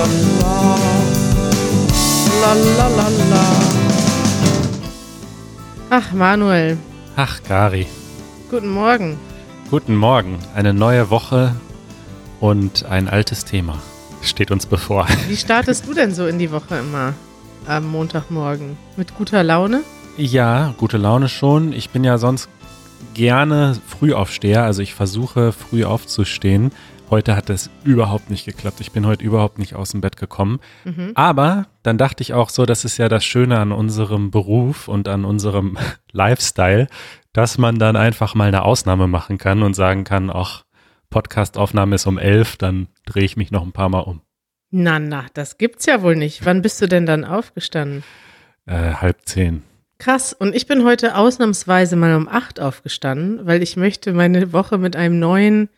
la la. La la la la. Ach, Manuel, Ach, Gari. guten Morgen. Guten Morgen. Eine neue Woche und ein altes Thema steht uns bevor. Wie startest du denn so in die Woche immer am Montagmorgen? Mit guter Laune? Ja, gute Laune schon. Ich bin ja sonst gerne Frühaufsteher, also ich versuche früh aufzustehen. Heute hat das überhaupt nicht geklappt. Ich bin heute überhaupt nicht aus dem Bett gekommen. Aber dann dachte ich auch so, das ist ja das Schöne an unserem Beruf und an unserem Lifestyle, dass man dann einfach mal eine Ausnahme machen kann und sagen kann, ach, Podcastaufnahme ist um elf, dann drehe ich mich noch ein paar Mal um. Na, na, das gibt's ja wohl nicht. Wann bist du denn dann aufgestanden? Äh, halb zehn. Krass. Und ich bin heute ausnahmsweise mal um acht aufgestanden, weil ich möchte meine Woche mit einem neuen,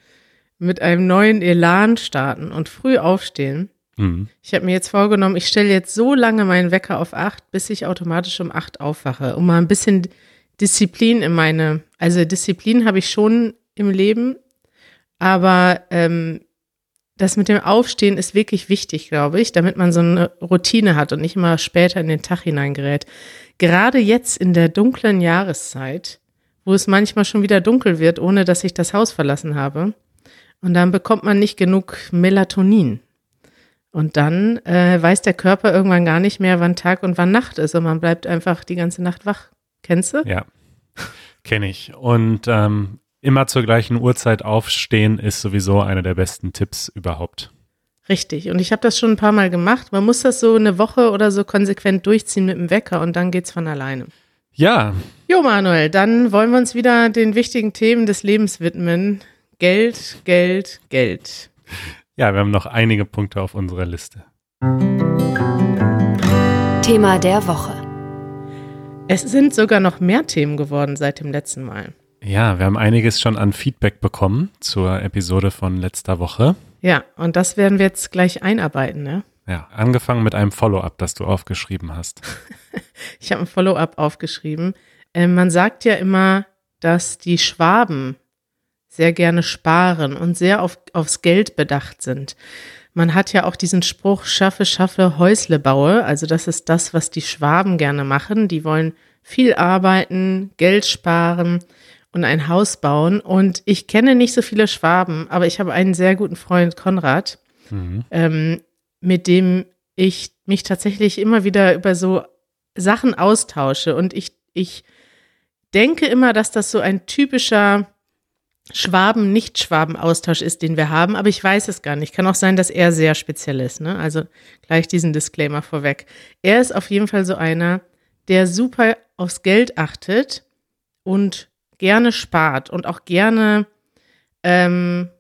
mit einem neuen Elan starten und früh aufstehen. Mhm. Ich habe mir jetzt vorgenommen, ich stelle jetzt so lange meinen Wecker auf acht, bis ich automatisch um acht aufwache, um mal ein bisschen Disziplin in meine, also Disziplin habe ich schon im Leben, aber ähm, das mit dem Aufstehen ist wirklich wichtig, glaube ich, damit man so eine Routine hat und nicht immer später in den Tag hineingerät. Gerade jetzt in der dunklen Jahreszeit, wo es manchmal schon wieder dunkel wird, ohne dass ich das Haus verlassen habe. Und dann bekommt man nicht genug Melatonin. Und dann äh, weiß der Körper irgendwann gar nicht mehr, wann Tag und wann Nacht ist. Und man bleibt einfach die ganze Nacht wach. Kennst du? Ja, kenne ich. Und ähm, immer zur gleichen Uhrzeit aufstehen ist sowieso einer der besten Tipps überhaupt. Richtig. Und ich habe das schon ein paar Mal gemacht. Man muss das so eine Woche oder so konsequent durchziehen mit dem Wecker und dann geht's von alleine. Ja, Jo, Manuel, dann wollen wir uns wieder den wichtigen Themen des Lebens widmen. Geld, Geld, Geld. ja, wir haben noch einige Punkte auf unserer Liste. Thema der Woche. Es sind sogar noch mehr Themen geworden seit dem letzten Mal. Ja, wir haben einiges schon an Feedback bekommen zur Episode von letzter Woche. Ja, und das werden wir jetzt gleich einarbeiten, ne? Ja, angefangen mit einem Follow-up, das du aufgeschrieben hast. Ich habe ein Follow-up aufgeschrieben. Ähm, man sagt ja immer, dass die Schwaben sehr gerne sparen und sehr auf, aufs Geld bedacht sind. Man hat ja auch diesen Spruch, schaffe, schaffe, Häusle baue. Also das ist das, was die Schwaben gerne machen. Die wollen viel arbeiten, Geld sparen und ein Haus bauen. Und ich kenne nicht so viele Schwaben, aber ich habe einen sehr guten Freund, Konrad, Mhm. ähm, mit dem ich mich tatsächlich immer wieder über so Sachen austausche. Und ich, ich denke immer, dass das so ein typischer Schwaben-Nicht-Schwaben-Austausch ist, den wir haben, aber ich weiß es gar nicht. Kann auch sein, dass er sehr speziell ist. Ne? Also gleich diesen Disclaimer vorweg. Er ist auf jeden Fall so einer, der super aufs Geld achtet und gerne spart und auch gerne, ähm,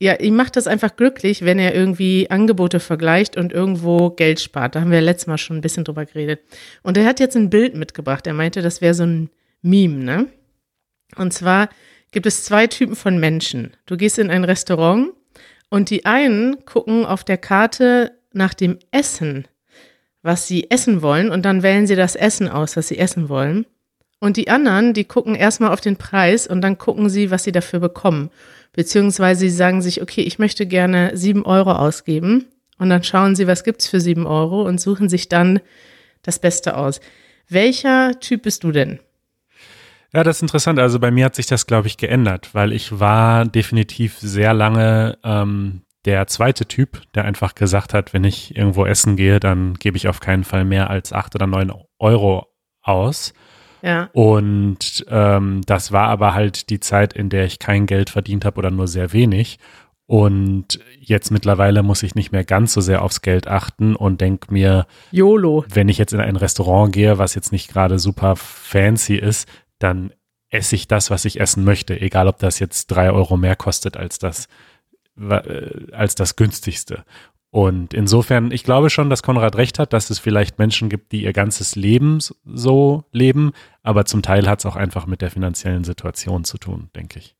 ja, ihm macht das einfach glücklich, wenn er irgendwie Angebote vergleicht und irgendwo Geld spart. Da haben wir letztes Mal schon ein bisschen drüber geredet. Und er hat jetzt ein Bild mitgebracht. Er meinte, das wäre so ein Meme, ne? Und zwar gibt es zwei Typen von Menschen. Du gehst in ein Restaurant und die einen gucken auf der Karte nach dem Essen, was sie essen wollen und dann wählen sie das Essen aus, was sie essen wollen. Und die anderen, die gucken erstmal auf den Preis und dann gucken sie, was sie dafür bekommen. Beziehungsweise sie sagen sich, okay, ich möchte gerne sieben Euro ausgeben. Und dann schauen sie, was gibt's für sieben Euro und suchen sich dann das Beste aus. Welcher Typ bist du denn? Ja, das ist interessant. Also bei mir hat sich das, glaube ich, geändert, weil ich war definitiv sehr lange ähm, der zweite Typ, der einfach gesagt hat, wenn ich irgendwo essen gehe, dann gebe ich auf keinen Fall mehr als acht oder neun Euro aus. Ja, Und ähm, das war aber halt die Zeit, in der ich kein Geld verdient habe oder nur sehr wenig. Und jetzt mittlerweile muss ich nicht mehr ganz so sehr aufs Geld achten und denk mir, YOLO. wenn ich jetzt in ein Restaurant gehe, was jetzt nicht gerade super fancy ist, dann esse ich das, was ich essen möchte, egal ob das jetzt drei Euro mehr kostet als das, äh, als das günstigste. Und insofern, ich glaube schon, dass Konrad recht hat, dass es vielleicht Menschen gibt, die ihr ganzes Leben so leben, aber zum Teil hat es auch einfach mit der finanziellen Situation zu tun, denke ich.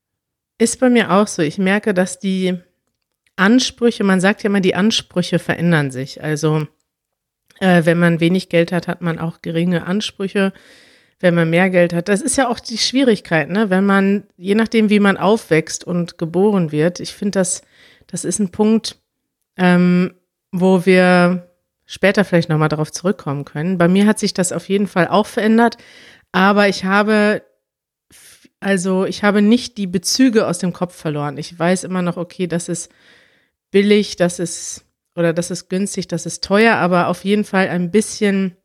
Ist bei mir auch so. Ich merke, dass die Ansprüche, man sagt ja immer, die Ansprüche verändern sich. Also äh, wenn man wenig Geld hat, hat man auch geringe Ansprüche. Wenn man mehr Geld hat, das ist ja auch die Schwierigkeit, ne? Wenn man, je nachdem, wie man aufwächst und geboren wird, ich finde, das, das ist ein Punkt, ähm, wo wir später vielleicht nochmal darauf zurückkommen können. Bei mir hat sich das auf jeden Fall auch verändert, aber ich habe, also ich habe nicht die Bezüge aus dem Kopf verloren. Ich weiß immer noch, okay, das ist billig, das ist, oder das ist günstig, das ist teuer, aber auf jeden Fall ein bisschen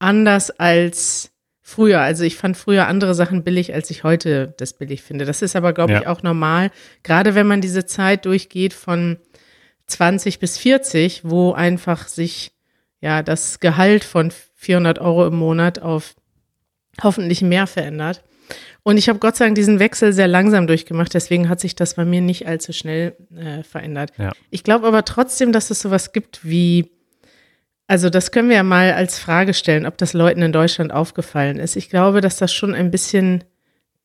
anders als früher. Also ich fand früher andere Sachen billig, als ich heute das billig finde. Das ist aber, glaube ja. ich, auch normal. Gerade wenn man diese Zeit durchgeht von 20 bis 40, wo einfach sich ja das Gehalt von 400 Euro im Monat auf hoffentlich mehr verändert. Und ich habe Gott sei Dank diesen Wechsel sehr langsam durchgemacht, deswegen hat sich das bei mir nicht allzu schnell äh, verändert. Ja. Ich glaube aber trotzdem, dass es sowas gibt wie also das können wir ja mal als Frage stellen, ob das Leuten in Deutschland aufgefallen ist. Ich glaube, dass das schon ein bisschen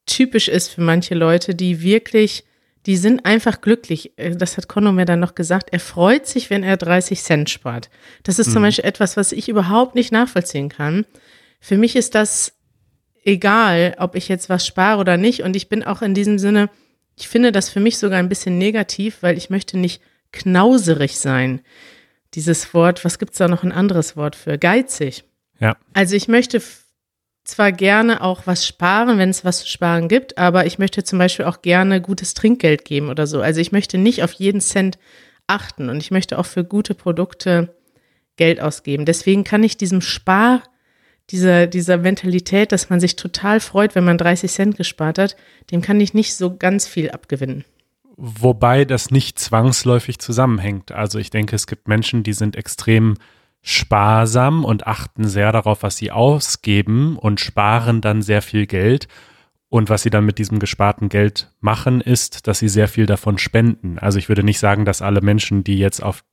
typisch ist für manche Leute, die wirklich, die sind einfach glücklich. Äh, das hat Conno mir dann noch gesagt. Er freut sich, wenn er 30 Cent spart. Das ist mhm. zum Beispiel etwas, was ich überhaupt nicht nachvollziehen kann. Für mich ist das egal, ob ich jetzt was spare oder nicht. Und ich bin auch in diesem Sinne, ich finde das für mich sogar ein bisschen negativ, weil ich möchte nicht knauserig sein dieses Wort, was gibt es da noch ein anderes Wort für? Geizig. Ja. Also ich möchte zwar gerne auch was sparen, wenn es was zu sparen gibt, aber ich möchte zum Beispiel auch gerne gutes Trinkgeld geben oder so. Also ich möchte nicht auf jeden Cent achten und ich möchte auch für gute Produkte Geld ausgeben. Deswegen kann ich diesem Spar, dieser, dieser Mentalität, dass man sich total freut, wenn man 30 Cent gespart hat, dem kann ich nicht so ganz viel abgewinnen. Wobei das nicht zwangsläufig zusammenhängt. Also ich denke, es gibt Menschen, die sind extrem sparsam und achten sehr darauf, was sie ausgeben und sparen dann sehr viel Geld. Und was sie dann mit diesem gesparten Geld machen, ist, dass sie sehr viel davon spenden. Also ich würde nicht sagen, dass alle Menschen, die jetzt auf,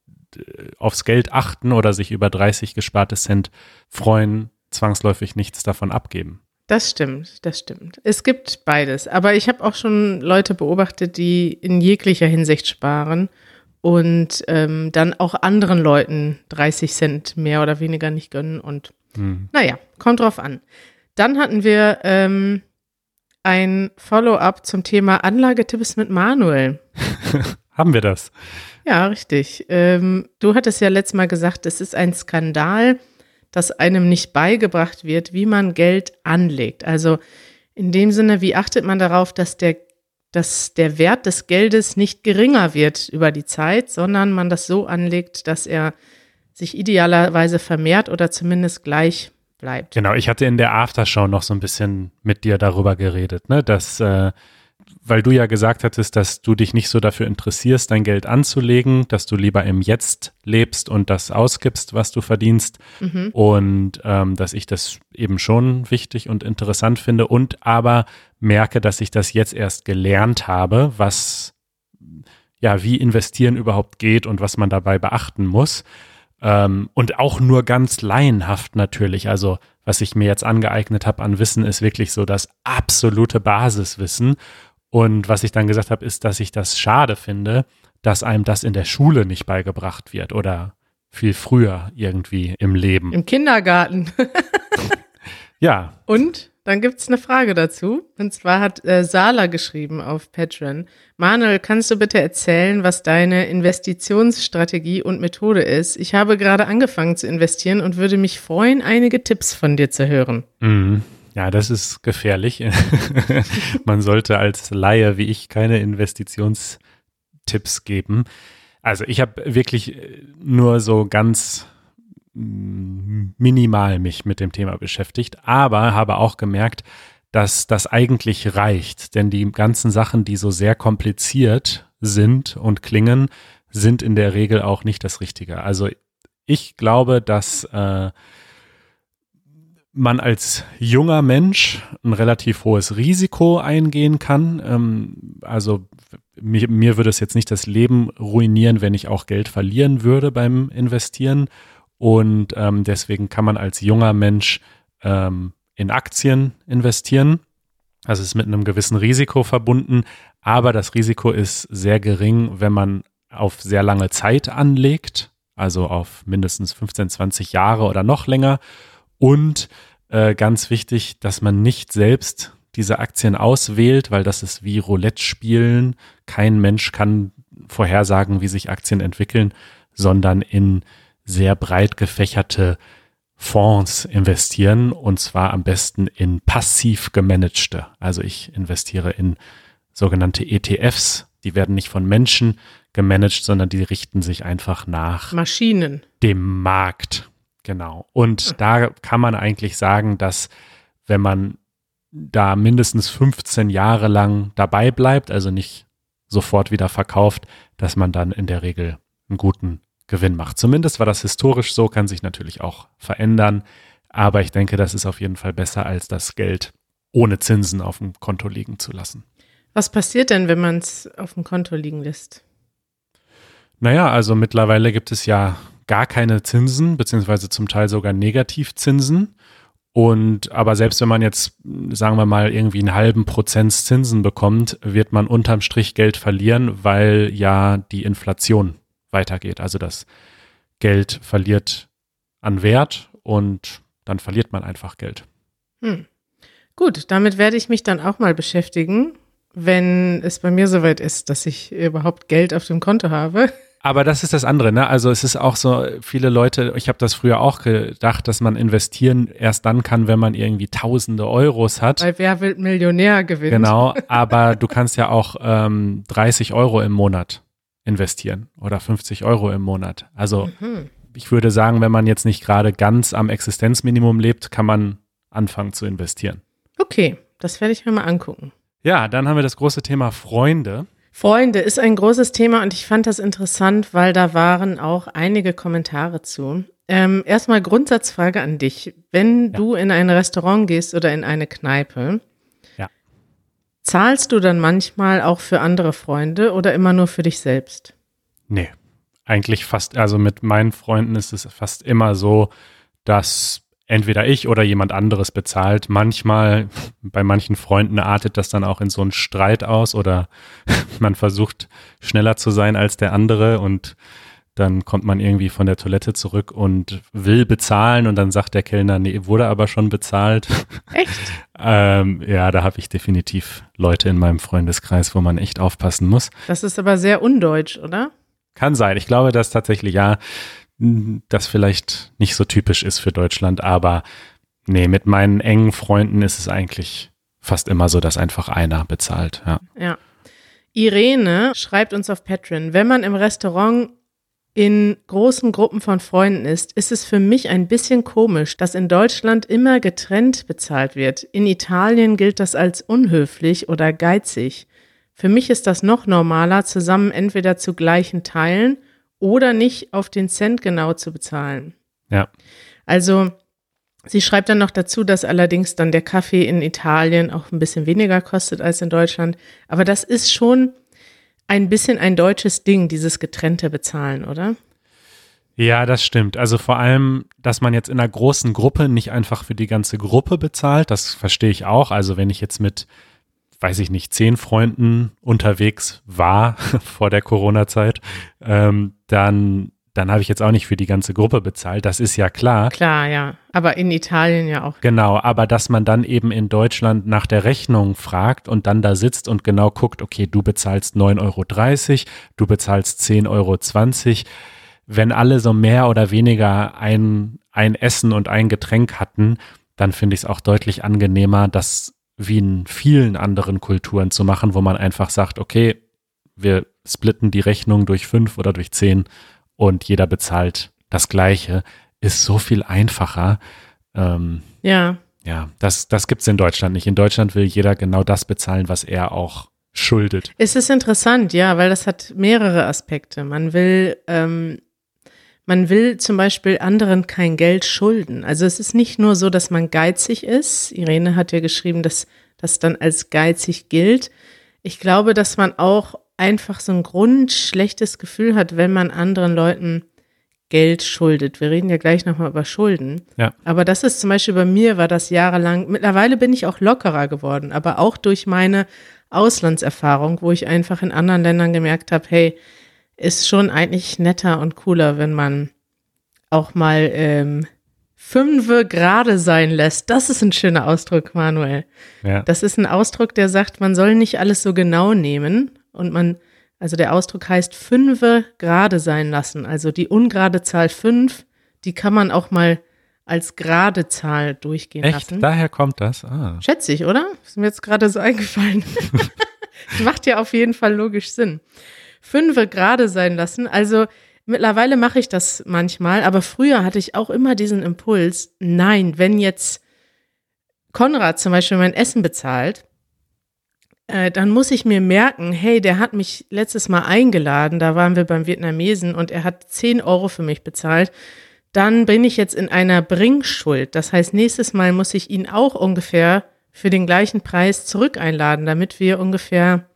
aufs Geld achten oder sich über 30 gesparte Cent freuen, zwangsläufig nichts davon abgeben. Das stimmt, das stimmt. Es gibt beides. Aber ich habe auch schon Leute beobachtet, die in jeglicher Hinsicht sparen und ähm, dann auch anderen Leuten 30 Cent mehr oder weniger nicht gönnen. Und hm. naja, kommt drauf an. Dann hatten wir ähm, ein Follow-up zum Thema Anlagetipps mit Manuel. Haben wir das? Ja, richtig. Ähm, du hattest ja letztes Mal gesagt, es ist ein Skandal, dass einem nicht beigebracht wird, wie man Geld anlegt. Also in dem Sinne, wie achtet man darauf, dass der, dass der Wert des Geldes nicht geringer wird über die Zeit, sondern man das so anlegt, dass er sich idealerweise vermehrt oder zumindest gleich bleibt. Genau, ich hatte in der Aftershow noch so ein bisschen mit dir darüber geredet, ne, dass äh, weil du ja gesagt hattest, dass du dich nicht so dafür interessierst, dein Geld anzulegen, dass du lieber im Jetzt lebst und das ausgibst, was du verdienst. Mhm. Und ähm, dass ich das eben schon wichtig und interessant finde und aber merke, dass ich das jetzt erst gelernt habe, was ja, wie investieren überhaupt geht und was man dabei beachten muss. Ähm, und auch nur ganz laienhaft natürlich. Also was ich mir jetzt angeeignet habe an Wissen, ist wirklich so das absolute Basiswissen. Und was ich dann gesagt habe, ist, dass ich das schade finde, dass einem das in der Schule nicht beigebracht wird oder viel früher irgendwie im Leben. Im Kindergarten. ja. Und dann gibt es eine Frage dazu. Und zwar hat äh, Sala geschrieben auf Patreon. Manuel, kannst du bitte erzählen, was deine Investitionsstrategie und Methode ist? Ich habe gerade angefangen zu investieren und würde mich freuen, einige Tipps von dir zu hören. Mhm. Ja, das ist gefährlich. Man sollte als Laie wie ich keine Investitionstipps geben. Also ich habe wirklich äh, nur so ganz mm, minimal mich mit dem Thema beschäftigt, aber habe auch gemerkt, dass das eigentlich reicht, denn die ganzen Sachen, die so sehr kompliziert sind und klingen, sind in der Regel auch nicht das Richtige. Also ich glaube, dass äh, man als junger Mensch ein relativ hohes Risiko eingehen kann. Ähm, also mir, mir würde es jetzt nicht das Leben ruinieren, wenn ich auch Geld verlieren würde beim Investieren. Und ähm, deswegen kann man als junger Mensch ähm, in Aktien investieren. Also ist mit einem gewissen Risiko verbunden, aber das Risiko ist sehr gering, wenn man auf sehr lange Zeit anlegt, also auf mindestens 15, 20 Jahre oder noch länger und äh, ganz wichtig, dass man nicht selbst diese Aktien auswählt, weil das ist wie Roulette spielen. Kein Mensch kann vorhersagen, wie sich Aktien entwickeln, sondern in sehr breit gefächerte Fonds investieren und zwar am besten in passiv gemanagte. Also ich investiere in sogenannte ETFs. Die werden nicht von Menschen gemanagt, sondern die richten sich einfach nach Maschinen. dem Markt. Genau. Und da kann man eigentlich sagen, dass wenn man da mindestens 15 Jahre lang dabei bleibt, also nicht sofort wieder verkauft, dass man dann in der Regel einen guten Gewinn macht. Zumindest war das historisch so, kann sich natürlich auch verändern. Aber ich denke, das ist auf jeden Fall besser, als das Geld ohne Zinsen auf dem Konto liegen zu lassen. Was passiert denn, wenn man es auf dem Konto liegen lässt? Naja, also mittlerweile gibt es ja gar keine Zinsen, beziehungsweise zum Teil sogar Negativzinsen. Und aber selbst wenn man jetzt, sagen wir mal, irgendwie einen halben Prozent Zinsen bekommt, wird man unterm Strich Geld verlieren, weil ja die Inflation weitergeht. Also das Geld verliert an Wert und dann verliert man einfach Geld. Hm. Gut, damit werde ich mich dann auch mal beschäftigen, wenn es bei mir soweit ist, dass ich überhaupt Geld auf dem Konto habe. Aber das ist das andere, ne? Also es ist auch so, viele Leute, ich habe das früher auch gedacht, dass man investieren erst dann kann, wenn man irgendwie tausende Euros hat. Weil wer will Millionär gewinnen? Genau, aber du kannst ja auch ähm, 30 Euro im Monat investieren oder 50 Euro im Monat. Also Mhm. ich würde sagen, wenn man jetzt nicht gerade ganz am Existenzminimum lebt, kann man anfangen zu investieren. Okay, das werde ich mir mal angucken. Ja, dann haben wir das große Thema Freunde. Freunde ist ein großes Thema und ich fand das interessant, weil da waren auch einige Kommentare zu. Ähm, erstmal Grundsatzfrage an dich. Wenn Ja. du in ein Restaurant gehst oder in eine Kneipe, Ja. zahlst du dann manchmal auch für andere Freunde oder immer nur für dich selbst? Nee, eigentlich fast, also mit meinen Freunden ist es fast immer so, dass entweder ich oder jemand anderes bezahlt. Manchmal, bei manchen Freunden artet das dann auch in so einen Streit aus oder man versucht schneller zu sein als der andere und dann kommt man irgendwie von der Toilette zurück und will bezahlen und dann sagt der Kellner, nee, wurde aber schon bezahlt. Echt? ähm, ja, da habe ich definitiv Leute in meinem Freundeskreis, wo man echt aufpassen muss. Das ist aber sehr undeutsch, oder? Kann sein. Ich glaube, dass tatsächlich ja, das vielleicht nicht so typisch ist für Deutschland, aber nee, mit meinen engen Freunden ist es eigentlich fast immer so, dass einfach einer bezahlt. Ja. Ja. Irene schreibt uns auf Patreon, wenn man im Restaurant in großen Gruppen von Freunden ist, ist es für mich ein bisschen komisch, dass in Deutschland immer getrennt bezahlt wird. In Italien gilt das als unhöflich oder geizig. Für mich ist das noch normaler, zusammen entweder zu gleichen Teilen oder nicht auf den Cent genau zu bezahlen. Ja. Also, sie schreibt dann noch dazu, dass allerdings dann der Kaffee in Italien auch ein bisschen weniger kostet als in Deutschland. Aber das ist schon ein bisschen ein deutsches Ding, dieses getrennte Bezahlen, oder? Ja, das stimmt. Also vor allem, dass man jetzt in einer großen Gruppe nicht einfach für die ganze Gruppe bezahlt, das verstehe ich auch. Also wenn ich jetzt mit, weiß ich nicht, zehn Freunden unterwegs war vor der Corona-Zeit, ähm, dann, dann habe ich jetzt auch nicht für die ganze Gruppe bezahlt. Das ist ja klar. Klar, ja. Aber in Italien ja auch. Genau, aber dass man dann eben in Deutschland nach der Rechnung fragt und dann da sitzt und genau guckt, okay, du bezahlst 9,30 Euro, du bezahlst 10,20 Euro. Wenn alle so mehr oder weniger ein, ein Essen und ein Getränk hatten, dann finde ich es auch deutlich angenehmer, das wie in vielen anderen Kulturen zu machen, wo man einfach sagt, okay, wir splitten die Rechnung durch fünf oder durch zehn und jeder bezahlt das Gleiche, ist so viel einfacher. Ähm, Ja. ja, das, das gibt's in Deutschland nicht. In Deutschland will jeder genau das bezahlen, was er auch schuldet. Es ist interessant, ja, weil das hat mehrere Aspekte. Man will, ähm, man will zum Beispiel anderen kein Geld schulden. Also es ist nicht nur so, dass man geizig ist. Irene hat ja geschrieben, dass das dann als geizig gilt. Ich glaube, dass man auch einfach so ein grundschlechtes Gefühl hat, wenn man anderen Leuten Geld schuldet. Wir reden ja gleich nochmal über Schulden. Ja. Aber das ist zum Beispiel bei mir, war das jahrelang, mittlerweile bin ich auch lockerer geworden, aber auch durch meine Auslandserfahrung, wo ich einfach in anderen Ländern gemerkt habe, hey, ist schon eigentlich netter und cooler, wenn man auch mal ähm, fünfe gerade sein lässt. Das ist ein schöner Ausdruck, Manuel. Ja. Das ist ein Ausdruck, der sagt, man soll nicht alles so genau nehmen und man Also der Ausdruck heißt fünfe gerade sein lassen. Also die ungerade Zahl fünf, die kann man auch mal als gerade Zahl durchgehen Echt? lassen. Daher kommt das? Ah. Schätze ich, oder? Ist mir jetzt gerade so eingefallen. Macht ja auf jeden Fall logisch Sinn. Fünfe gerade sein lassen. Also mittlerweile mache ich das manchmal, aber früher hatte ich auch immer diesen Impuls, nein, wenn jetzt Konrad zum Beispiel mein Essen bezahlt, äh, dann muss ich mir merken, hey, der hat mich letztes Mal eingeladen, da waren wir beim Vietnamesen und er hat 10 Euro für mich bezahlt. Dann bin ich jetzt in einer Bringschuld. Das heißt, nächstes Mal muss ich ihn auch ungefähr für den gleichen Preis zurück einladen, damit wir ungefähr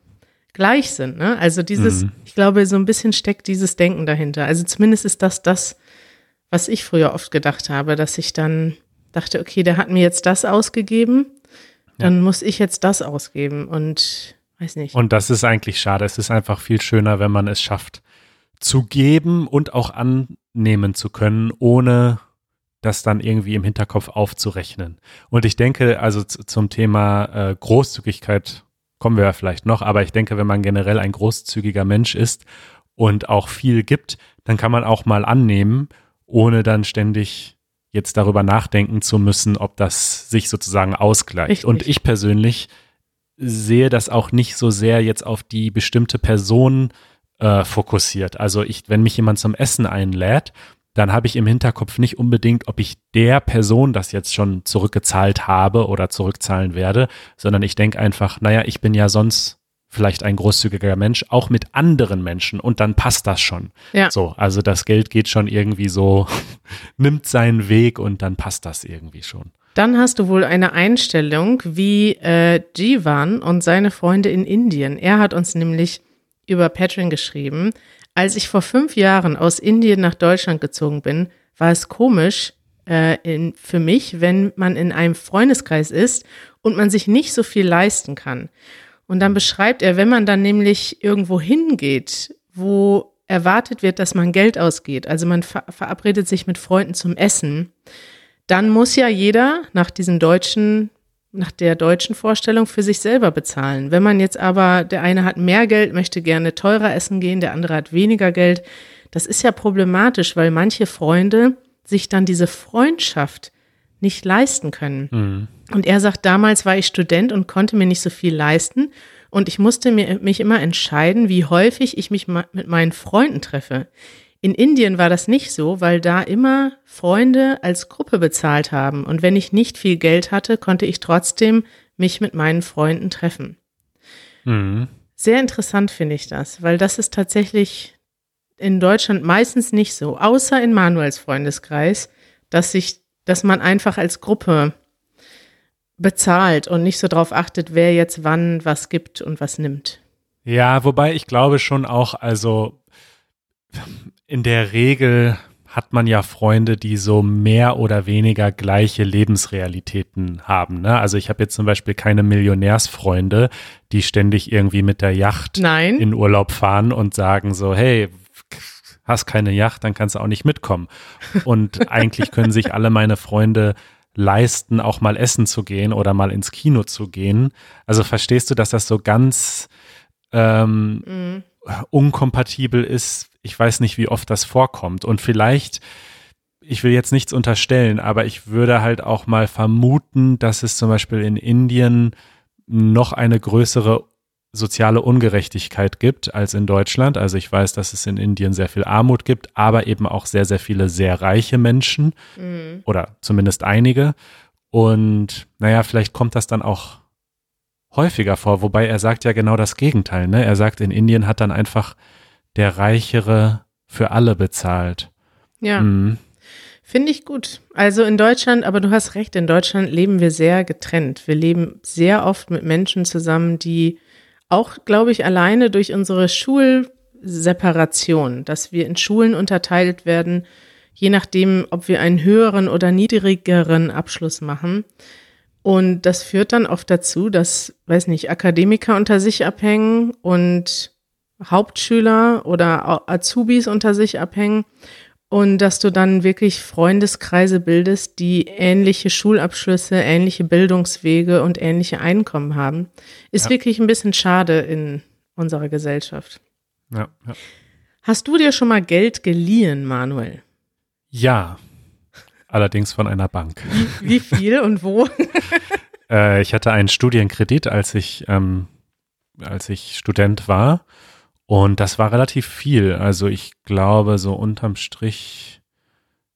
gleich sind. Ne? Also dieses, Mhm. ich glaube, so ein bisschen steckt dieses Denken dahinter. Also zumindest ist das das, was ich früher oft gedacht habe, dass ich dann dachte, okay, der hat mir jetzt das ausgegeben, dann muss ich jetzt das ausgeben und weiß nicht. Und das ist eigentlich schade. Es ist einfach viel schöner, wenn man es schafft, zu geben und auch annehmen zu können, ohne das dann irgendwie im Hinterkopf aufzurechnen. Und ich denke, also zum Thema äh, Großzügigkeit kommen wir ja vielleicht noch, aber ich denke, wenn man generell ein großzügiger Mensch ist und auch viel gibt, dann kann man auch mal annehmen, ohne dann ständig jetzt darüber nachdenken zu müssen, ob das sich sozusagen ausgleicht. Richtig. Und ich persönlich sehe das auch nicht so sehr jetzt auf die bestimmte Person äh, fokussiert. Also ich, wenn mich jemand zum Essen einlädt, dann habe ich im Hinterkopf nicht unbedingt, ob ich der Person das jetzt schon zurückgezahlt habe oder zurückzahlen werde, sondern ich denke einfach, naja, ich bin ja sonst vielleicht ein großzügiger Mensch, auch mit anderen Menschen und dann passt das schon. Ja. So, also das Geld geht schon irgendwie so, nimmt seinen Weg und dann passt das irgendwie schon. Dann hast du wohl eine Einstellung wie äh, Jivan und seine Freunde in Indien. Er hat uns nämlich über Patreon geschrieben, als ich vor fünf Jahren aus Indien nach Deutschland gezogen bin, war es komisch äh, in, für mich, wenn man in einem Freundeskreis ist und man sich nicht so viel leisten kann. Und dann beschreibt er, wenn man dann nämlich irgendwo hingeht, wo erwartet wird, dass man Geld ausgeht, also man ver verabredet sich mit Freunden zum Essen, dann muss ja jeder nach diesem deutschen, nach der deutschen Vorstellung für sich selber bezahlen. Wenn man jetzt aber, der eine hat mehr Geld, möchte gerne teurer essen gehen, der andere hat weniger Geld, das ist ja problematisch, weil manche Freunde sich dann diese Freundschaft nicht leisten können. Und er sagt, damals war ich Student und konnte mir nicht so viel leisten. Und ich musste mir, mich immer entscheiden, wie häufig ich mich mit meinen Freunden treffe. In Indien war das nicht so, weil da immer Freunde als Gruppe bezahlt haben. Und wenn ich nicht viel Geld hatte, konnte ich trotzdem mich mit meinen Freunden treffen. Mhm. Sehr interessant finde ich das, weil das ist tatsächlich in Deutschland meistens nicht so, außer in Manuels Freundeskreis, dass sich, dass man einfach als Gruppe bezahlt und nicht so drauf achtet, wer jetzt wann was gibt und was nimmt. Ja, wobei ich glaube schon auch, also in der Regel hat man ja Freunde, die so mehr oder weniger gleiche Lebensrealitäten haben. Ne? Also ich habe jetzt zum Beispiel keine Millionärsfreunde, die ständig irgendwie mit der Yacht Nein. in Urlaub fahren und sagen so, hey, hast keine Yacht, dann kannst du auch nicht mitkommen. Und eigentlich können sich alle meine Freunde leisten, auch mal essen zu gehen oder mal ins Kino zu gehen. Also verstehst du, dass das so ganz ähm, Mhm. unkompatibel ist? Ich weiß nicht, wie oft das vorkommt. Und vielleicht, ich will jetzt nichts unterstellen, aber ich würde halt auch mal vermuten, dass es zum Beispiel in Indien noch eine größere soziale Ungerechtigkeit gibt als in Deutschland. Also ich weiß, dass es in Indien sehr viel Armut gibt, aber eben auch sehr, sehr viele sehr reiche Menschen Mhm. oder zumindest einige. Und naja, vielleicht kommt das dann auch häufiger vor, wobei er sagt ja genau das Gegenteil. Ne? Er sagt, in Indien hat dann einfach der Reichere für alle bezahlt. Ja. Mhm. Finde ich gut. Also in Deutschland, aber du hast recht, in Deutschland leben wir sehr getrennt. Wir leben sehr oft mit Menschen zusammen, die auch, glaube ich, alleine durch unsere Schulseparation, dass wir in Schulen unterteilt werden, je nachdem, ob wir einen höheren oder niedrigeren Abschluss machen. Und das führt dann oft dazu, dass, weiß nicht, Akademiker unter sich abhängen und Hauptschüler oder Azubis unter sich abhängen und dass du dann wirklich Freundeskreise bildest, die ähnliche Schulabschlüsse, ähnliche Bildungswege und ähnliche Einkommen haben, ist Ja. wirklich ein bisschen schade in unserer Gesellschaft. Ja, ja. Hast du dir schon mal Geld geliehen, Manuel? ja. allerdings von einer Bank. Wie, wie viel und wo? Äh, ich hatte einen Studienkredit, als ich, ähm, als ich Student war. Und das war relativ viel. Also ich glaube, so unterm Strich,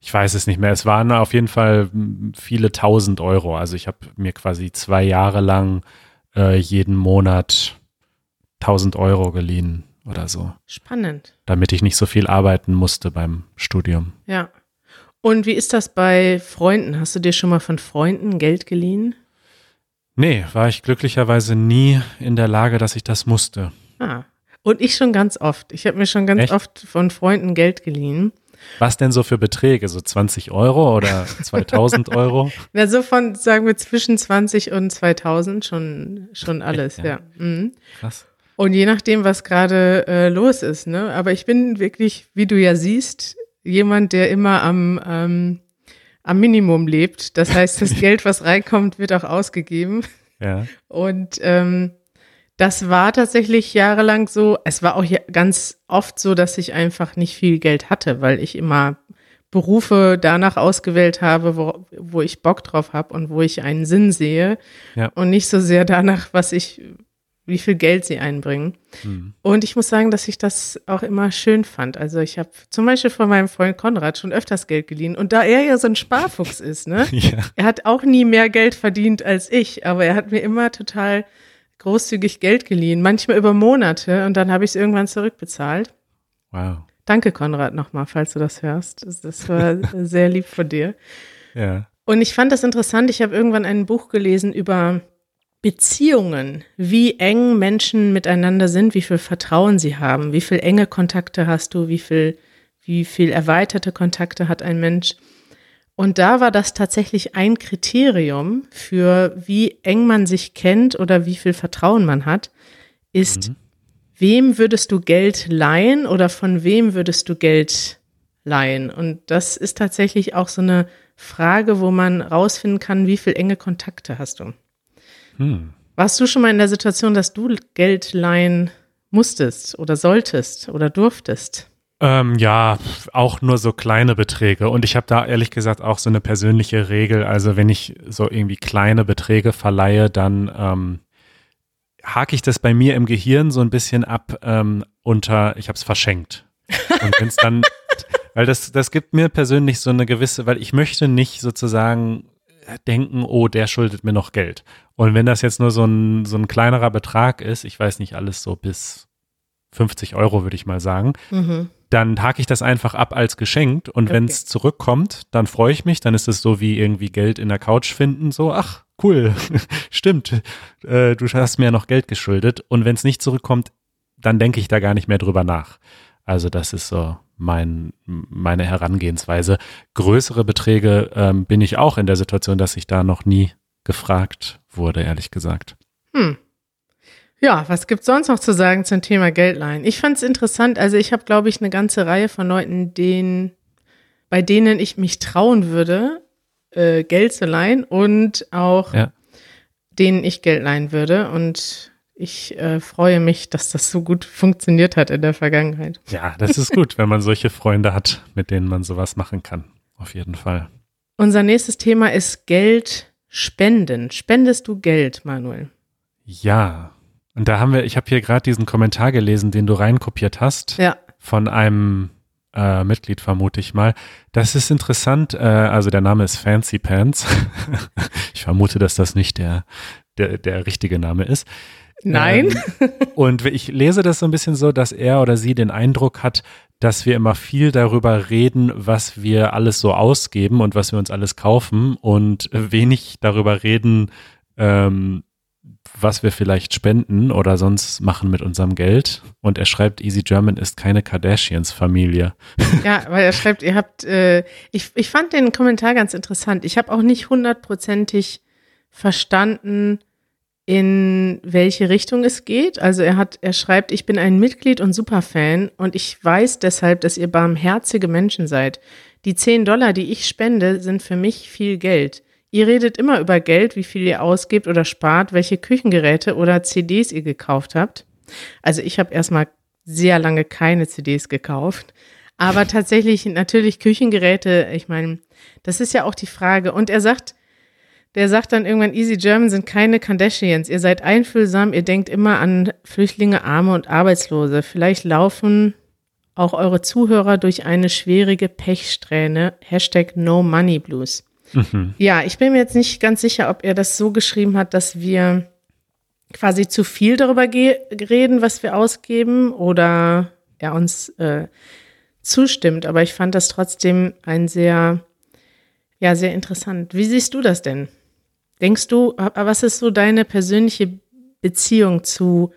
ich weiß es nicht mehr. Es waren auf jeden Fall mm, viele tausend Euro. Also ich habe mir quasi zwei Jahre lang äh, jeden Monat tausend Euro geliehen oder so, Spannend. damit ich nicht so viel arbeiten musste beim Studium. Ja. Und wie ist das bei Freunden? Hast du dir schon mal von Freunden Geld geliehen? Nee, war ich glücklicherweise nie in der Lage, dass ich das musste. Ah. Und ich schon ganz oft. Ich habe mir schon ganz Echt? oft von Freunden Geld geliehen. Was denn so für Beträge? So 20 Euro oder 2000 Euro? Na, so von, sagen wir, zwischen 20 und 2000 schon, schon alles, ja. ja. Mhm. Krass. Und je nachdem, was gerade äh, los ist, ne? Aber ich bin wirklich, wie du ja siehst, jemand, der immer am, ähm, am Minimum lebt. Das heißt, das Geld, was reinkommt, wird auch ausgegeben. Ja. Und ähm, das war tatsächlich jahrelang so. Es war auch ganz oft so, dass ich einfach nicht viel Geld hatte, weil ich immer Berufe danach ausgewählt habe, wo, wo ich Bock drauf habe und wo ich einen Sinn sehe Ja. und nicht so sehr danach, was ich, wie viel Geld sie einbringen. Hm. Und ich muss sagen, dass ich das auch immer schön fand. Also ich habe zum Beispiel von meinem Freund Konrad schon öfters Geld geliehen. Und da er ja so ein Sparfuchs ist, ne? Ja. Er hat auch nie mehr Geld verdient als ich, aber er hat mir immer total großzügig Geld geliehen, manchmal über Monate und dann habe ich es irgendwann zurückbezahlt. Wow. Danke, Konrad, nochmal, falls du das hörst. Das, war sehr lieb von dir. Ja. Und ich fand das interessant. Ich habe irgendwann ein Buch gelesen über Beziehungen, wie eng Menschen miteinander sind, wie viel Vertrauen sie haben, wie viel enge Kontakte hast du, wie viel, wie viel erweiterte Kontakte hat ein Mensch. Und da war das tatsächlich ein Kriterium für, wie eng man sich kennt oder wie viel Vertrauen man hat, ist, wem würdest du Geld leihen oder von wem würdest du Geld leihen? Und das ist tatsächlich auch so eine Frage, wo man rausfinden kann, wie viel enge Kontakte hast du. Hm. Warst du schon mal in der Situation, dass du Geld leihen musstest oder solltest oder durftest? Ähm, ja, auch nur so kleine Beträge. Und ich habe da ehrlich gesagt auch so eine persönliche Regel. Also wenn ich so irgendwie kleine Beträge verleihe, dann ähm, hake ich das bei mir im Gehirn so ein bisschen ab ähm, unter, ich habe es verschenkt. Und wenn es dann, weil das, das gibt mir persönlich so eine gewisse, weil ich möchte nicht sozusagen denken, oh, der schuldet mir noch Geld. Und wenn das jetzt nur so ein, so ein kleinerer Betrag ist, ich weiß nicht, alles so bis 50 Euro, würde ich mal sagen, Mhm. dann hake ich das einfach ab als geschenkt und wenn es zurückkommt, dann freue ich mich, dann ist es so wie irgendwie Geld in der Couch finden, so, ach, cool, stimmt, äh, du hast mir ja noch Geld geschuldet und wenn es nicht zurückkommt, dann denke ich da gar nicht mehr drüber nach. Also das ist so mein, meine Herangehensweise. Größere Beträge ähm, bin ich auch in der Situation, dass ich da noch nie gefragt wurde, ehrlich gesagt. Hm. Ja, was gibt's sonst noch zu sagen zum Thema Geldleihen? Ich fand's interessant. Also ich habe, glaube ich, eine ganze Reihe von Leuten, denen, bei denen ich mich trauen würde, äh, Geld zu leihen und auch Ja. denen ich Geld leihen würde. Und ich äh, freue mich, dass das so gut funktioniert hat in der Vergangenheit. Ja, das ist gut, wenn man solche Freunde hat, mit denen man sowas machen kann. Auf jeden Fall. Unser nächstes Thema ist Geld spenden. Spendest du Geld, Manuel? Ja. Und da haben wir, ich habe hier gerade diesen Kommentar gelesen, den du reinkopiert hast, Ja. von einem äh, Mitglied, vermute ich mal. Das ist interessant, äh, also der Name ist Fancy Pants. ich vermute, dass das nicht der, der, der richtige Name ist. Nein? Ähm, und ich lese das so ein bisschen so, dass er oder sie den Eindruck hat, dass wir immer viel darüber reden, was wir alles so ausgeben und was wir uns alles kaufen und wenig darüber reden, ähm, was wir vielleicht spenden oder sonst machen mit unserem Geld. Und er schreibt, Easy German ist keine Kardashians-Familie. Ja, weil er schreibt, ihr habt, äh, ich, ich fand den Kommentar ganz interessant. Ich habe auch nicht hundertprozentig verstanden, in welche Richtung es geht. Also er hat, er schreibt, ich bin ein Mitglied und Superfan und ich weiß deshalb, dass ihr barmherzige Menschen seid. Die 10 Dollar, die ich spende, sind für mich viel Geld. Ihr redet immer über Geld, wie viel ihr ausgebt oder spart, welche Küchengeräte oder CDs ihr gekauft habt. Also ich habe erstmal sehr lange keine CDs gekauft. Aber tatsächlich, natürlich Küchengeräte, ich meine, das ist ja auch die Frage. Und er sagt, der sagt dann irgendwann, Easy German sind keine Kardashians. Ihr seid einfühlsam, ihr denkt immer an Flüchtlinge, Arme und Arbeitslose. Vielleicht laufen auch eure Zuhörer durch eine schwierige Pechsträhne. Hashtag No Money Blues. Mhm. Ja, ich bin mir jetzt nicht ganz sicher, ob er das so geschrieben hat, dass wir quasi zu viel darüber reden, was wir ausgeben, oder er uns äh, zustimmt. Aber ich fand das trotzdem ein sehr, ja, sehr interessant. Wie siehst du das denn? Denkst du, was ist so deine persönliche Beziehung zu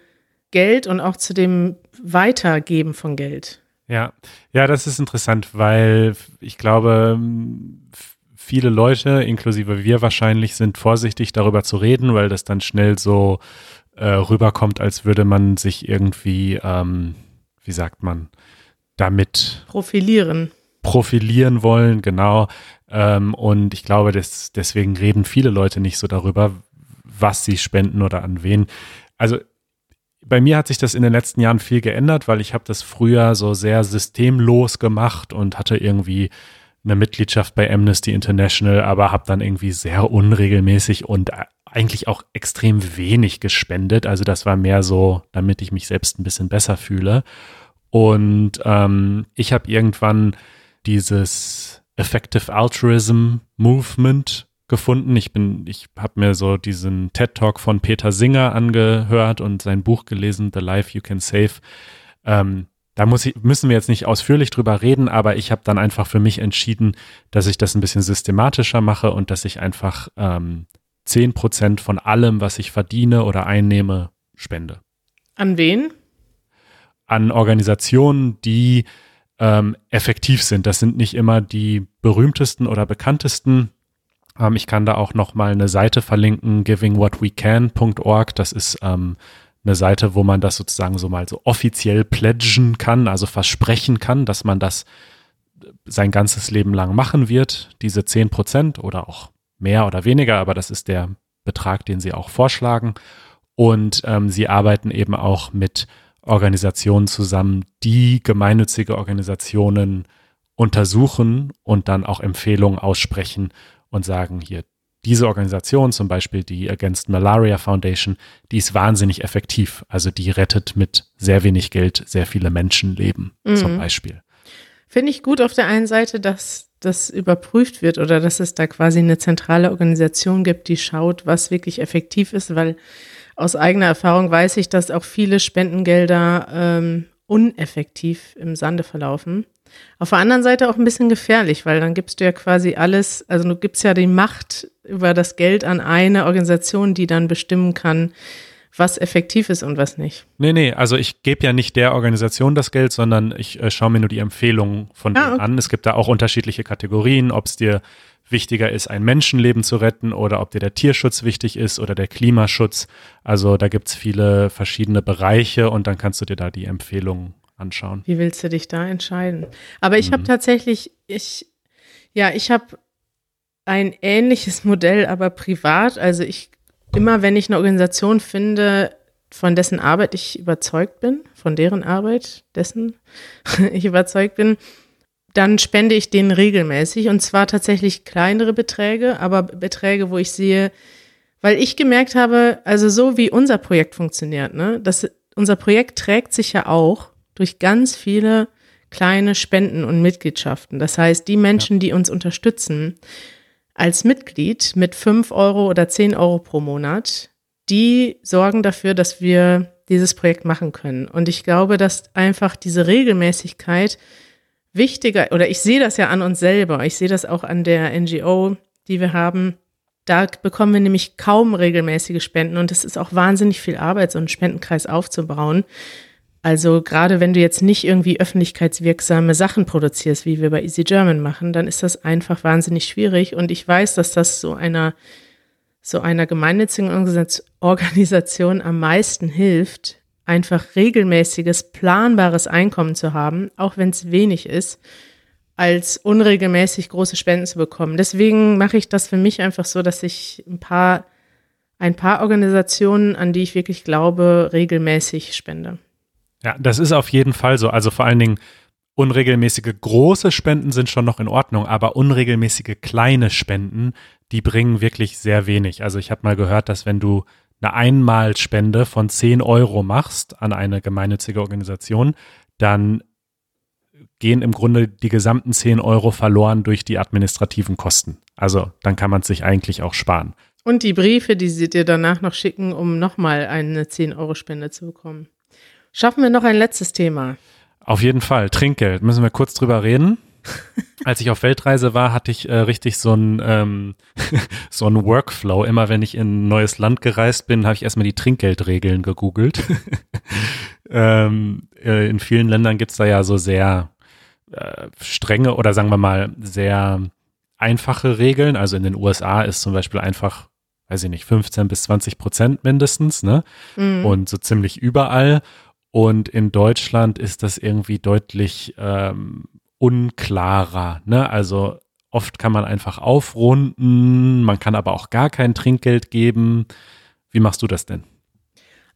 Geld und auch zu dem Weitergeben von Geld? Ja, ja, das ist interessant, weil ich glaube, viele Leute, inklusive wir wahrscheinlich, sind vorsichtig darüber zu reden, weil das dann schnell so äh, rüberkommt, als würde man sich irgendwie, ähm, wie sagt man, damit profilieren. Profilieren wollen, genau. Ähm, und ich glaube, des, deswegen reden viele Leute nicht so darüber, was sie spenden oder an wen. Also bei mir hat sich das in den letzten Jahren viel geändert, weil ich habe das früher so sehr systemlos gemacht und hatte irgendwie eine Mitgliedschaft bei Amnesty International, aber habe dann irgendwie sehr unregelmäßig und eigentlich auch extrem wenig gespendet. Also das war mehr so, damit ich mich selbst ein bisschen besser fühle. Und ähm, ich habe irgendwann dieses Effective Altruism Movement gefunden. Ich bin, ich habe mir so diesen TED Talk von Peter Singer angehört und sein Buch gelesen, The Life You Can Save. Ähm, da muss ich, müssen wir jetzt nicht ausführlich drüber reden, aber ich habe dann einfach für mich entschieden, dass ich das ein bisschen systematischer mache und dass ich einfach ähm, 10 Prozent von allem, was ich verdiene oder einnehme, spende. An wen? An Organisationen, die ähm, effektiv sind. Das sind nicht immer die berühmtesten oder bekanntesten. Ähm, ich kann da auch noch mal eine Seite verlinken, givingwhatwecan.org. Das ist ähm, eine Seite, wo man das sozusagen so mal so offiziell pledgen kann, also versprechen kann, dass man das sein ganzes Leben lang machen wird, diese zehn Prozent oder auch mehr oder weniger, aber das ist der Betrag, den sie auch vorschlagen. Und ähm, sie arbeiten eben auch mit Organisationen zusammen, die gemeinnützige Organisationen untersuchen und dann auch Empfehlungen aussprechen und sagen, hier, diese Organisation, zum Beispiel die Against Malaria Foundation, die ist wahnsinnig effektiv. Also die rettet mit sehr wenig Geld sehr viele Menschenleben mhm. zum Beispiel. Finde ich gut auf der einen Seite, dass das überprüft wird oder dass es da quasi eine zentrale Organisation gibt, die schaut, was wirklich effektiv ist, weil aus eigener Erfahrung weiß ich, dass auch viele Spendengelder ähm, uneffektiv im Sande verlaufen. Auf der anderen Seite auch ein bisschen gefährlich, weil dann gibst du ja quasi alles, also du gibst ja die Macht über das Geld an eine Organisation, die dann bestimmen kann, was effektiv ist und was nicht. Nee, nee, also ich gebe ja nicht der Organisation das Geld, sondern ich äh, schaue mir nur die Empfehlungen von ah, denen okay. an. Es gibt da auch unterschiedliche Kategorien, ob es dir wichtiger ist, ein Menschenleben zu retten oder ob dir der Tierschutz wichtig ist oder der Klimaschutz. Also da gibt es viele verschiedene Bereiche und dann kannst du dir da die Empfehlungen anschauen. Wie willst du dich da entscheiden? Aber ich mhm. habe tatsächlich, ich, ja, ich habe ein ähnliches Modell, aber privat. Also ich, immer wenn ich eine Organisation finde, von dessen Arbeit ich überzeugt bin, von deren Arbeit, dessen ich überzeugt bin, dann spende ich denen regelmäßig und zwar tatsächlich kleinere Beträge, aber Beträge, wo ich sehe, weil ich gemerkt habe, also so wie unser Projekt funktioniert, ne, das, unser Projekt trägt sich ja auch durch ganz viele kleine Spenden und Mitgliedschaften. Das heißt, die Menschen, die uns unterstützen als Mitglied mit fünf Euro oder zehn Euro pro Monat, die sorgen dafür, dass wir dieses Projekt machen können. Und ich glaube, dass einfach diese Regelmäßigkeit wichtiger, oder ich sehe das ja an uns selber, ich sehe das auch an der NGO, die wir haben. Da bekommen wir nämlich kaum regelmäßige Spenden und es ist auch wahnsinnig viel Arbeit, so einen Spendenkreis aufzubauen. Also gerade wenn du jetzt nicht irgendwie öffentlichkeitswirksame Sachen produzierst, wie wir bei Easy German machen, dann ist das einfach wahnsinnig schwierig. Und ich weiß, dass das so einer, so einer gemeinnützigen Organisation am meisten hilft, einfach regelmäßiges, planbares Einkommen zu haben, auch wenn es wenig ist, als unregelmäßig große Spenden zu bekommen. Deswegen mache ich das für mich einfach so, dass ich ein paar, ein paar Organisationen, an die ich wirklich glaube, regelmäßig spende. Ja, das ist auf jeden Fall so. Also vor allen Dingen unregelmäßige große Spenden sind schon noch in Ordnung, aber unregelmäßige kleine Spenden, die bringen wirklich sehr wenig. Also ich habe mal gehört, dass wenn du eine Einmalspende von 10 Euro machst an eine gemeinnützige Organisation, dann gehen im Grunde die gesamten 10 Euro verloren durch die administrativen Kosten. Also dann kann man es sich eigentlich auch sparen. Und die Briefe, die sie dir danach noch schicken, um nochmal eine 10-Euro-Spende zu bekommen. Schaffen wir noch ein letztes Thema. Auf jeden Fall. Trinkgeld. Müssen wir kurz drüber reden. Als ich auf Weltreise war, hatte ich äh, richtig so ein ähm, so Workflow. Immer wenn ich in ein neues Land gereist bin, habe ich erstmal die Trinkgeldregeln gegoogelt. ähm, äh, in vielen Ländern gibt's da ja so sehr äh, strenge oder sagen wir mal sehr einfache Regeln. Also in den USA ist zum Beispiel einfach, weiß ich nicht, 15 bis 20 Prozent mindestens, ne? Mhm. Und so ziemlich überall. Und in Deutschland ist das irgendwie deutlich ähm, unklarer. Ne? Also oft kann man einfach aufrunden, man kann aber auch gar kein Trinkgeld geben. Wie machst du das denn?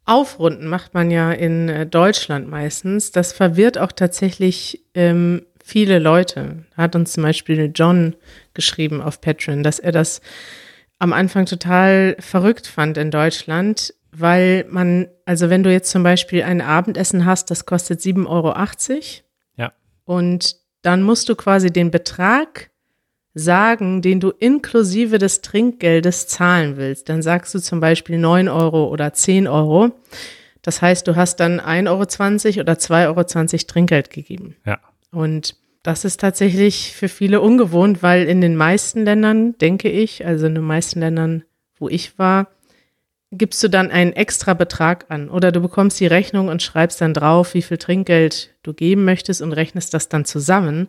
Aufrunden macht man ja in äh, Deutschland meistens. Das verwirrt auch tatsächlich ähm, viele Leute. Hat uns zum Beispiel John geschrieben auf Patreon, dass er das am Anfang total verrückt fand in Deutschland, weil man, also wenn du jetzt zum Beispiel ein Abendessen hast, das kostet 7,80 Euro. Ja. Und dann musst du quasi den Betrag sagen, den du inklusive des Trinkgeldes zahlen willst. Dann sagst du zum Beispiel 9 Euro oder 10 Euro. Das heißt, du hast dann 1,20 Euro oder 2,20 Euro Trinkgeld gegeben. Ja. Und das ist tatsächlich für viele ungewohnt, weil in den meisten Ländern, denke ich, also in den meisten Ländern, wo ich war, gibst du dann einen extra Betrag an oder du bekommst die Rechnung und schreibst dann drauf, wie viel Trinkgeld du geben möchtest und rechnest das dann zusammen.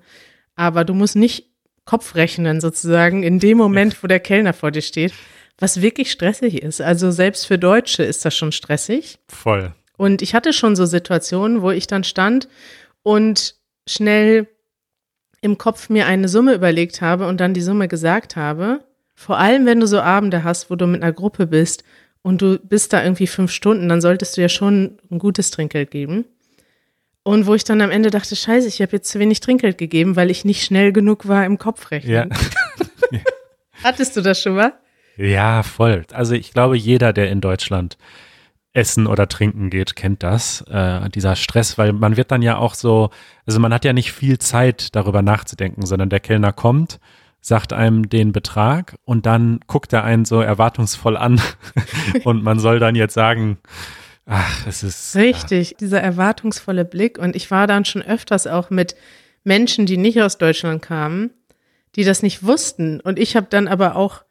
Aber du musst nicht Kopf rechnen sozusagen in dem Moment, wo der Kellner vor dir steht, was wirklich stressig ist. Also selbst für Deutsche ist das schon stressig. Voll. Und ich hatte schon so Situationen, wo ich dann stand und schnell im Kopf mir eine Summe überlegt habe und dann die Summe gesagt habe. Vor allem, wenn du so Abende hast, wo du mit einer Gruppe bist und du bist da irgendwie fünf Stunden, dann solltest du ja schon ein gutes Trinkgeld geben. Und wo ich dann am Ende dachte, scheiße, ich habe jetzt zu wenig Trinkgeld gegeben, weil ich nicht schnell genug war im Kopfrechnen. Ja. Hattest du das schon mal? Ja, voll. Also ich glaube, jeder, der in Deutschland essen oder trinken geht, kennt das, äh, dieser Stress, weil man wird dann ja auch so, also man hat ja nicht viel Zeit darüber nachzudenken, sondern der Kellner kommt, sagt einem den Betrag und dann guckt er einen so erwartungsvoll an und man soll dann jetzt sagen, ach, es ist. Richtig, ja. dieser erwartungsvolle Blick. Und ich war dann schon öfters auch mit Menschen, die nicht aus Deutschland kamen, die das nicht wussten. Und ich habe dann aber auch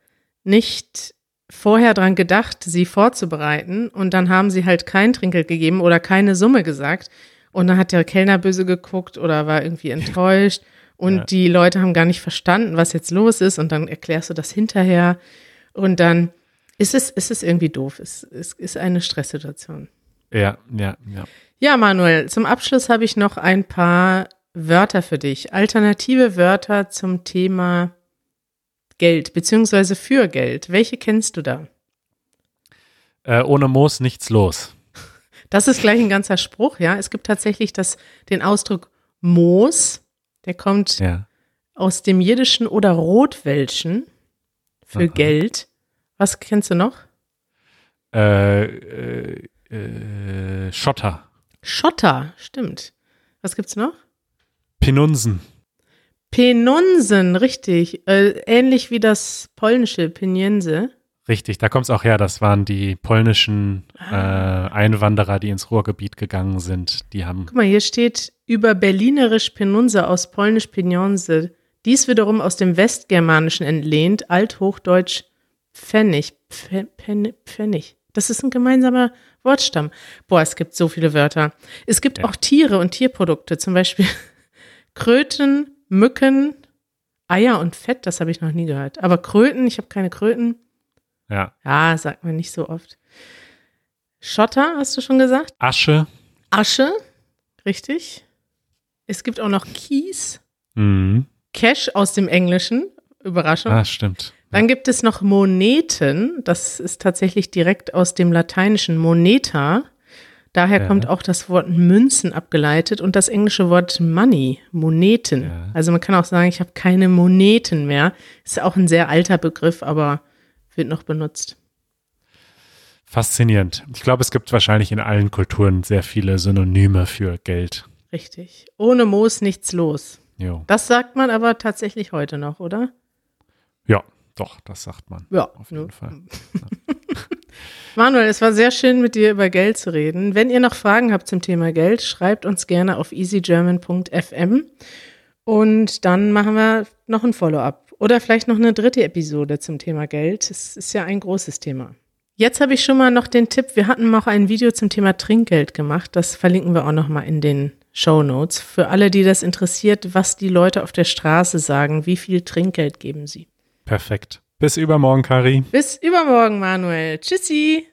nicht vorher dran gedacht, sie vorzubereiten. Und dann haben sie halt kein Trinkgeld gegeben oder keine Summe gesagt. Und dann hat der Kellner böse geguckt oder war irgendwie enttäuscht. Und ja. die Leute haben gar nicht verstanden, was jetzt los ist. Und dann erklärst du das hinterher. Und dann ist es, ist es irgendwie doof. Es, es ist eine Stresssituation. Ja, ja, ja. Ja, Manuel, zum Abschluss habe ich noch ein paar Wörter für dich. Alternative Wörter zum Thema Geld, beziehungsweise für Geld. Welche kennst du da? Äh, ohne Moos nichts los. Das ist gleich ein ganzer Spruch, ja. Es gibt tatsächlich das, den Ausdruck Moos. Der kommt ja. aus dem Jiddischen oder Rotwelschen für Aha. Geld. Was kennst du noch? Äh, äh, äh, Schotter. Schotter, stimmt. Was gibt's noch? Penunsen. Penunsen, richtig. Äh, ähnlich wie das polnische Peniense. Richtig, da kommt es auch her. Das waren die polnischen ah. äh, Einwanderer, die ins Ruhrgebiet gegangen sind. Die haben. Guck mal, hier steht über Berlinerisch Penunse aus Polnisch Penionse. Dies wiederum aus dem Westgermanischen entlehnt, Althochdeutsch Pfennig. Pfennig. Das ist ein gemeinsamer Wortstamm. Boah, es gibt so viele Wörter. Es gibt ja. auch Tiere und Tierprodukte, zum Beispiel Kröten, Mücken, Eier und Fett, das habe ich noch nie gehört. Aber Kröten, ich habe keine Kröten. Ja. Ja, sagt man nicht so oft. Schotter, hast du schon gesagt? Asche. Asche, richtig. Es gibt auch noch Kies. Mhm. Cash aus dem Englischen. Überraschung. Ah, stimmt. Dann gibt es noch Moneten. Das ist tatsächlich direkt aus dem Lateinischen Moneta. daher Ja. kommt auch das Wort Münzen abgeleitet und das englische Wort Money, Moneten. Ja. Also man kann auch sagen, ich habe keine Moneten mehr. Ist auch ein sehr alter Begriff, aber wird noch benutzt. Faszinierend. Ich glaube, es gibt wahrscheinlich in allen Kulturen sehr viele Synonyme für Geld. Richtig. Ohne Moos nichts los. Jo. Das sagt man aber tatsächlich heute noch, oder? Ja, doch, das sagt man. Ja, Auf jeden ja. Fall. Manuel, es war sehr schön, mit dir über Geld zu reden. Wenn ihr noch Fragen habt zum Thema Geld, schreibt uns gerne auf easygerman.fm und dann machen wir noch ein Follow-up oder vielleicht noch eine dritte Episode zum Thema Geld. Es ist ja ein großes Thema. Jetzt habe ich schon mal noch den Tipp, wir hatten auch ein Video zum Thema Trinkgeld gemacht. Das verlinken wir auch noch mal in den Show Notes. Für alle, die das interessiert, was die Leute auf der Straße sagen, wie viel Trinkgeld geben sie. Perfekt. Bis übermorgen, Kari. Bis übermorgen, Manuel. Tschüssi.